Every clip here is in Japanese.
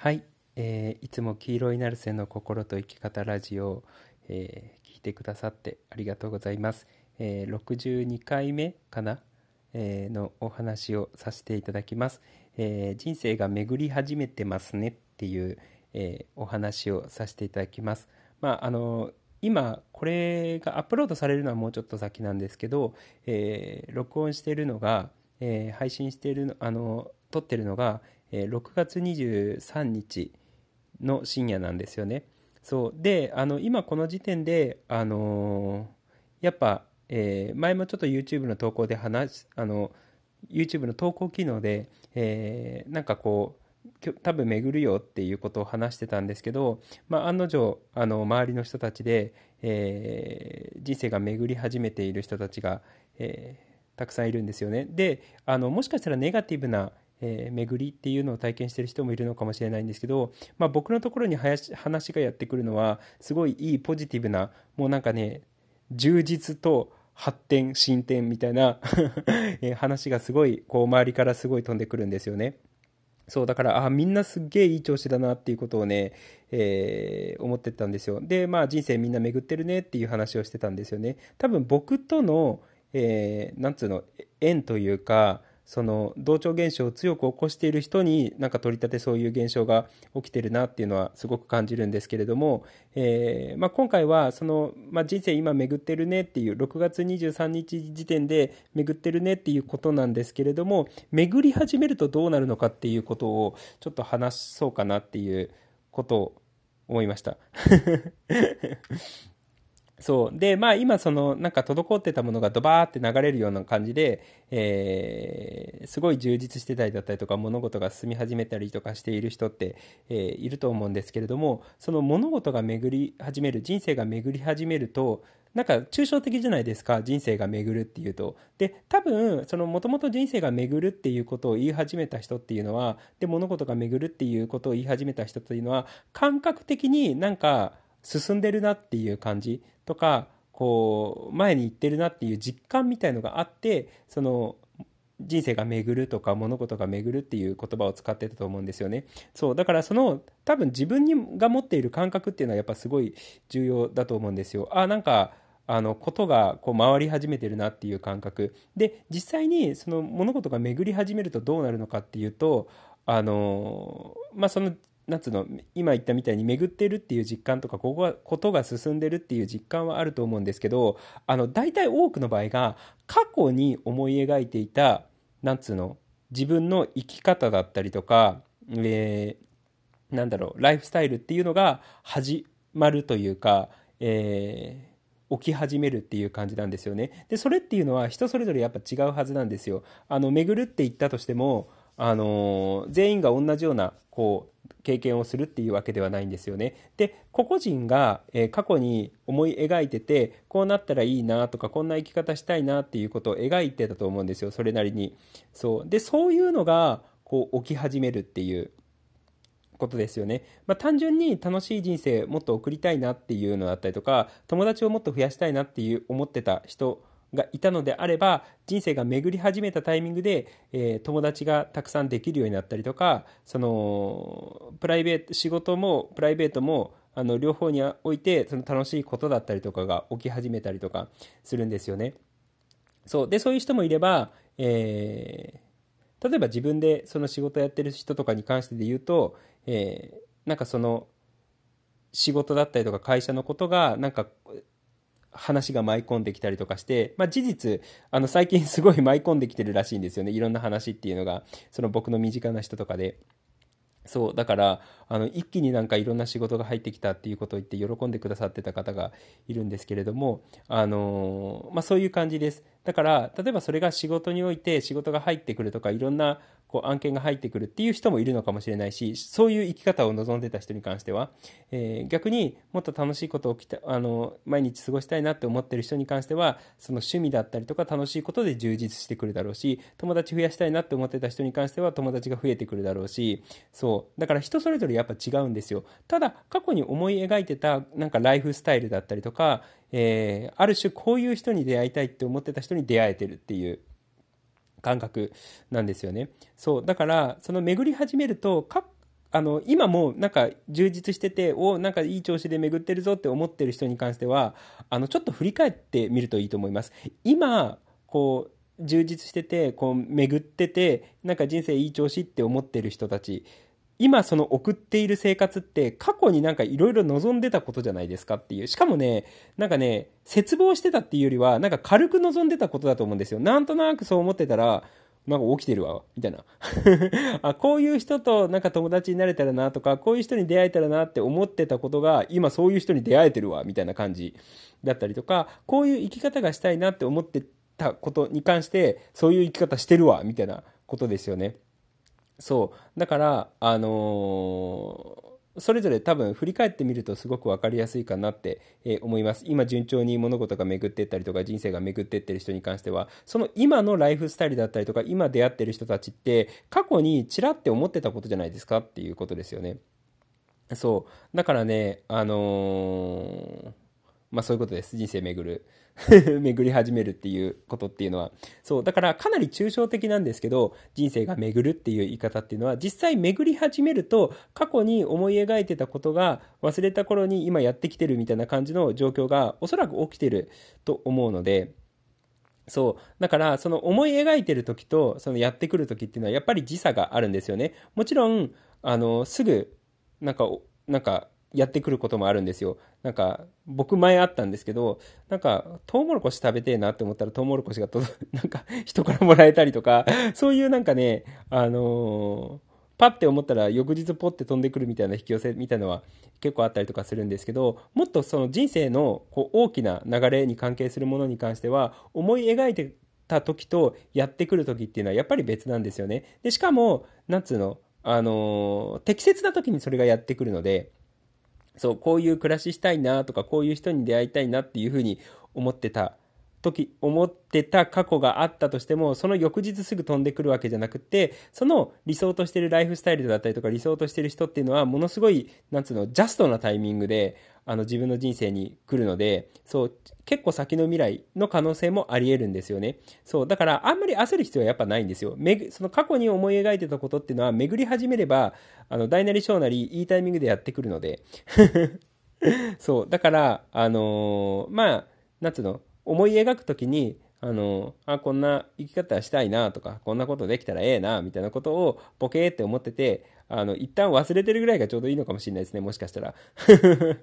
はい、えーいつも黄色いナルセの心と生き方ラジオを、えー聞いてくださってありがとうございます。えー62回目かな、えーのお話をさせていただきます。えー人生が巡り始めてますねっていう、えーお話をさせていただきます。まああの今これがアップロードされるのはもうちょっと先なんですけど、えー録音しているのが、えー配信しているあの撮ってるのが、えー6月23日の深夜なんですよね。そうであの今この時点で、あのーやっぱ、えー前もちょっと YouTube の投稿で話あの YouTube の投稿機能で、えーなんかこう多分巡るよっていうことを話してたんですけど、まあ、案の定あの周りの人たちで、えー人生が巡り始めている人たちが、えーたくさんいるんですよね。であのもしかしたらネガティブなえー巡りっていうのを体験してる人もいるのかもしれないんですけど、まあ、僕のところに話がやってくるのはすごいいいポジティブなもうなんかね充実と発展進展みたいな 話がすごいこう周りからすごい飛んでくるんですよね。そうだからあみんなすっげえいい調子だなっていうことをね、えー思ってたんですよでまあ人生みんな巡ってるねっていう話をしてたんですよね多分僕との、えーなんつうの縁というかその同調現象を強く起こしている人になんか取り立てそういう現象が起きてるなっていうのはすごく感じるんですけれども、えーまあ、今回はその、まあ、人生今巡ってるねっていう6月23日時点で巡ってるねっていうことなんですけれども巡り始めるとどうなるのかっていうことをちょっと話そうかなっていうことを思いました。そう。で、まあ今そのなんか滞ってたものがドバーって流れるような感じで、えーすごい充実してたりだったりとか物事が進み始めたりとかしている人って、えーいると思うんですけれども、その物事が巡り始める、人生が巡り始めると、なんか抽象的じゃないですか人生が巡るっていうとで多分そのもともと人生が巡るっていうことを言い始めた人っていうのはで物事が巡るっていうことを言い始めた人っていうのは感覚的になんか進んでるなっていう感じとかこう前に行ってるなっていう実感みたいのがあってその人生が巡るとか物事が巡るっていう言葉を使ってたと思うんですよね。そうだからその多分自分にが持っている感覚っていうのはやっぱすごい重要だと思うんですよ。あなんかあのことがこう回り始めてるなっていう感覚で実際にその物事が巡り始めるとどうなるのかっていうとあのまあそのなんつうの今言ったみたいに巡ってるっていう実感とかここがことが進んでるっていう実感はあると思うんですけどあの大体多くの場合が過去に思い描いていたなんつうの自分の生き方だったりとか、えーなんだろうライフスタイルっていうのが始まるというか、えー起き始めるっていう感じなんですよね。でそれっていうのは人それぞれやっぱ違うはずなんですよ。あの巡るって言ったとしてもあの全員が同じようなこう経験をするっていうわけではないんですよね。で個々人が、えー過去に思い描いててこうなったらいいなとかこんな生き方したいなっていうことを描いてたと思うんですよそれなりに。そうでそういうのがこう起き始めるっていうことですよね。まあ、単純に楽しい人生もっと送りたいなっていうのだったりとか友達をもっと増やしたいなっていう思ってた人がいたのであれば人生が巡り始めたタイミングで、えー友達がたくさんできるようになったりとかそのプライベート仕事もプライベートもあの両方においてその楽しいことだったりとかが起き始めたりとかするんですよね。そうでそういう人もいれば、えー例えば自分でその仕事やってる人とかに関してで言うと、えーなんかその仕事だったりとか会社のことがなんか話が舞い込んできたりとかして、まあ、事実あの最近すごい舞い込んできてるらしいんですよねいろんな話っていうのがその僕の身近な人とかで。そうだからあの一気になんかいろんな仕事が入ってきたっていうことを言って喜んでくださってた方がいるんですけれども、あのまあ、そういう感じですだから例えばそれが仕事において仕事が入ってくるとかいろんなこう案件が入ってくるっていう人もいるのかもしれないしそういう生き方を望んでた人に関しては、えー逆にもっと楽しいことをきたあの毎日過ごしたいなって思ってる人に関してはその趣味だったりとか楽しいことで充実してくるだろうし友達増やしたいなって思ってた人に関しては友達が増えてくるだろうしそう。だから人それぞれやっぱ違うんですよ。ただ過去に思い描いてたなんかライフスタイルだったりとか、えーある種こういう人に出会いたいって思ってた人に出会えてるっていう感覚なんですよね。そうだからその巡り始めるとあの、今もなんか充実してて、お、なんかいい調子で巡ってるぞって思ってる人に関しては、あの、ちょっと振り返ってみるといいと思います。今、こう、充実してて、こう、巡ってて、なんか人生いい調子って思ってる人たち、今その送っている生活って過去になんかいろいろ望んでたことじゃないですかっていう。しかもね、なんかね、絶望してたっていうよりは、なんか軽く望んでたことだと思うんですよ。なんとなくそう思ってたら、なんか起きてるわ、みたいな。あ、こういう人となんか友達になれたらなとか、こういう人に出会えたらなって思ってたことが、今そういう人に出会えてるわ、みたいな感じだったりとか、こういう生き方がしたいなって思ってたことに関して、そういう生き方してるわ、みたいなことですよね。そう。だから、あのーそれぞれ多分振り返ってみるとすごく分かりやすいかなってえ思います。今順調に物事が巡っていったりとか人生が巡っていってる人に関しては、その今のライフスタイルだったりとか今出会ってる人たちって過去にちらって思ってたことじゃないですかっていうことですよね。そう。だからね、あのー、まあそういうことです。人生巡る。巡り始めるっていうことっていうのは。そう。だからかなり抽象的なんですけど、人生が巡るっていう言い方っていうのは、実際巡り始めると、過去に思い描いてたことが忘れた頃に今やってきてるみたいな感じの状況がおそらく起きてると思うので、そう。だから、その思い描いてる時と、そのやってくる時っていうのは、やっぱり時差があるんですよね。もちろん、あの、すぐ、なんか、なんか、やってくることもあるんですよ。なんか、僕前あったんですけど、なんか、トウモロコシ食べてえなって思ったらトウモロコシがと、なんか、人からもらえたりとか、そういうなんかね、あのー、パッて思ったら翌日ポッて飛んでくるみたいな引き寄せみたいなのは結構あったりとかするんですけど、もっとその人生のこう大きな流れに関係するものに関しては、思い描いてた時とやってくる時っていうのはやっぱり別なんですよね。で、しかも、なんつうの、あのー、適切な時にそれがやってくるので、そう、こういう暮らししたいなとか、こういう人に出会いたいなっていうふうに思ってた時、思ってた過去があったとしても、その翌日すぐ飛んでくるわけじゃなくて、その理想としてるライフスタイルだったりとか、理想としてる人っていうのは、ものすごい、なんつうの、ジャストなタイミングで、あの、自分の人生に来るので、そう、結構先の未来の可能性もあり得るんですよね。そう、だから、あんまり焦る必要はやっぱないんですよ。めその過去に思い描いてたことっていうのは、巡り始めれば、あの、大なり小なり、いいタイミングでやってくるので、そう、だから、あのー、まあ、なんつうの、思い描くときに、あの、あ、こんな生き方したいなとか、こんなことできたらええな、みたいなことをボケーって思ってて、あの、一旦忘れてるぐらいがちょうどいいのかもしれないですね、もしかしたら。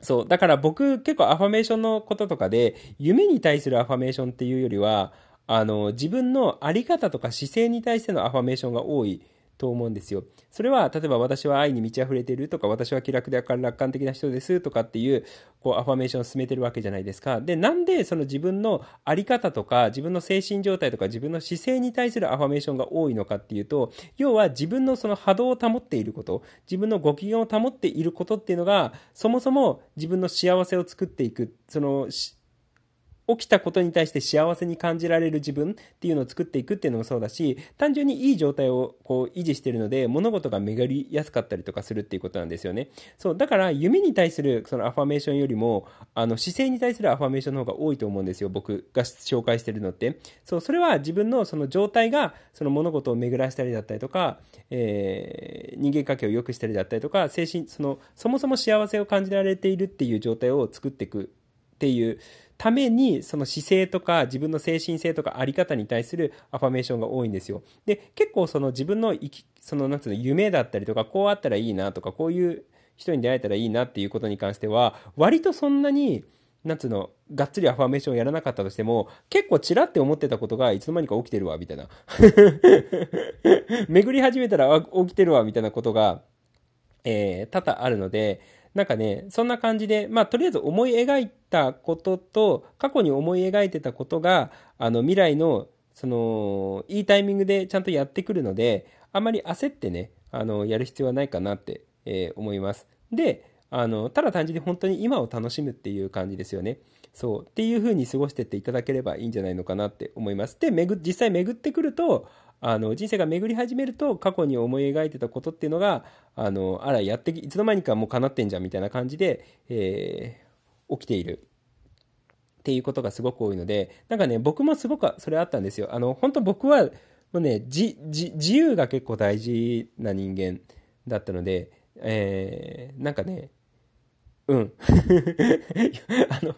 そう、だから僕結構アファメーションのこととかで、夢に対するアファメーションっていうよりは、あの、自分のあり方とか姿勢に対してのアファメーションが多いと思うんですよ。それは、例えば私は愛に満ち溢れてるとか、私は気楽で楽観的な人ですとかっていう、こう、アファメーションを進めてるわけじゃないですか。で、なんでその自分のあり方とか、自分の精神状態とか、自分の姿勢に対するアファメーションが多いのかっていうと、要は自分のその波動を保っていること、自分のご機嫌を保っていることっていうのが、そもそも自分の幸せを作っていく、その、起きたことに対して幸せに感じられる自分っていうのを作っていくっていうのもそうだし、単純にいい状態をこう維持しているので、物事が巡りやすかったりとかするっていうことなんですよね。そう、だから夢に対するそのアファメーションよりも、あの姿勢に対するアファメーションの方が多いと思うんですよ。僕が紹介してるのって。そう、それは自分のその状態がその物事を巡らしたりだったりとか、えー、人間関係を良くしたりだったりとか、精神、その、そもそも幸せを感じられているっていう状態を作っていくっていうために、その姿勢とか自分の精神性とかあり方に対するアファメーションが多いんですよ。で、結構その自分の生き、そのなんつうの、夢だったりとか、こうあったらいいなとか、こういう人に出会えたらいいなっていうことに関しては、割とそんなに、なんつうの、がっつりアファメーションをやらなかったとしても、結構ちらって思ってたことがいつの間にか起きてるわ、みたいな。巡り始めたら起きてるわ、みたいなことが、えー、多々あるので、なんかね、そんな感じで、まあ、とりあえず思い描いたことと、過去に思い描いてたことが、あの、未来の、その、いいタイミングでちゃんとやってくるので、あまり焦ってね、あの、やる必要はないかなって、えー、思います。で、あの、ただ単純に本当に今を楽しむっていう感じですよね。そう。っていう風に過ごしてっていただければいいんじゃないのかなって思います。で、めぐ、実際巡ってくると、あの人生が巡り始めると過去に思い描いてたことっていうのがあのあらやっていつの間にかもう叶ってんじゃんみたいな感じで、えー、起きている。っていうことがすごく多いのでなんかね僕もすごくそれあったんですよ。あの本当僕はもうね、自由が結構大事な人間だったので、えー、なんかね、うん。あの、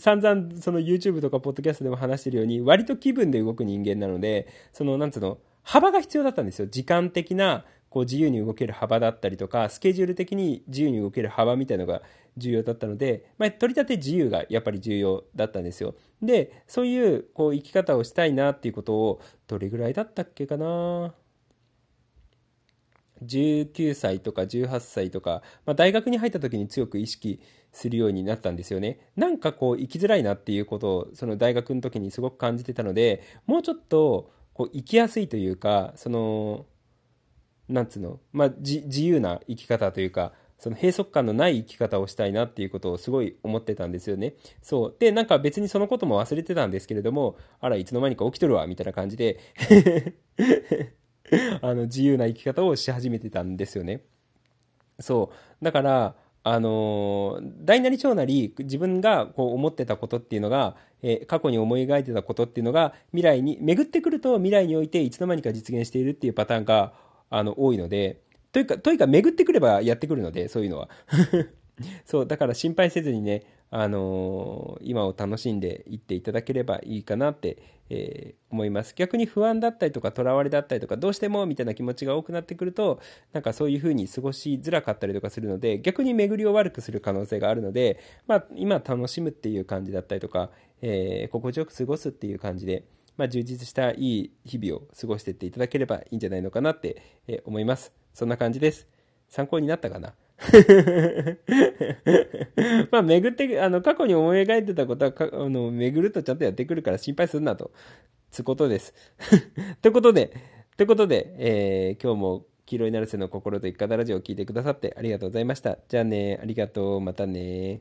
散々その YouTube とかポッドキャストでも話してるように、割と気分で動く人間なので、その、なんつうの、幅が必要だったんですよ。時間的な、こう自由に動ける幅だったりとか、スケジュール的に自由に動ける幅みたいのが重要だったので、まあ、取り立て自由がやっぱり重要だったんですよ。で、そういうこう生き方をしたいなっていうことを、どれぐらいだったっけかな？19歳とか18歳とか、まあ、大学に入った時に強く意識するようになったんですよね。なんかこう生きづらいなっていうことをその大学の時にすごく感じてたのでもうちょっとこう生きやすいというかそのなんつうの、まあ、自由な生き方というかその閉塞感のない生き方をしたいなっていうことをすごい思ってたんですよね。そう。で、なんか別にそのことも忘れてたんですけれども、あら、いつの間にか起きとるわ、みたいな感じで あの、自由な生き方をし始めてたんですよね。そう。だから、あの大なり小なり自分がこう思ってたことっていうのが、えー、過去に思い描いてたことっていうのが未来に巡ってくると未来においていつの間にか実現しているっていうパターンがあの多いのでというかというか巡ってくればやってくるのでそういうのは そうだから心配せずにねあのー、今を楽しんでいっていただければいいかなって、えー、思います。逆に不安だったりとか、とらわれだったりとか、どうしてもみたいな気持ちが多くなってくると、なんかそういう風に過ごしづらかったりとかするので、逆に巡りを悪くする可能性があるので、まあ、今楽しむっていう感じだったりとか、えー、心地よく過ごすっていう感じで、まあ、充実したいい日々を過ごしていっていただければいいんじゃないのかなって、え思います。そんな感じです。参考になったかな？まあ、巡って、あの、過去に思い描いてたことは、あの、巡るとちゃんとやってくるから心配するなと、つことです。ということで、ということで、えー、今日も、黄色いナルセの心と一家だラジオを聞いてくださってありがとうございました。じゃあね、ありがとう、またね。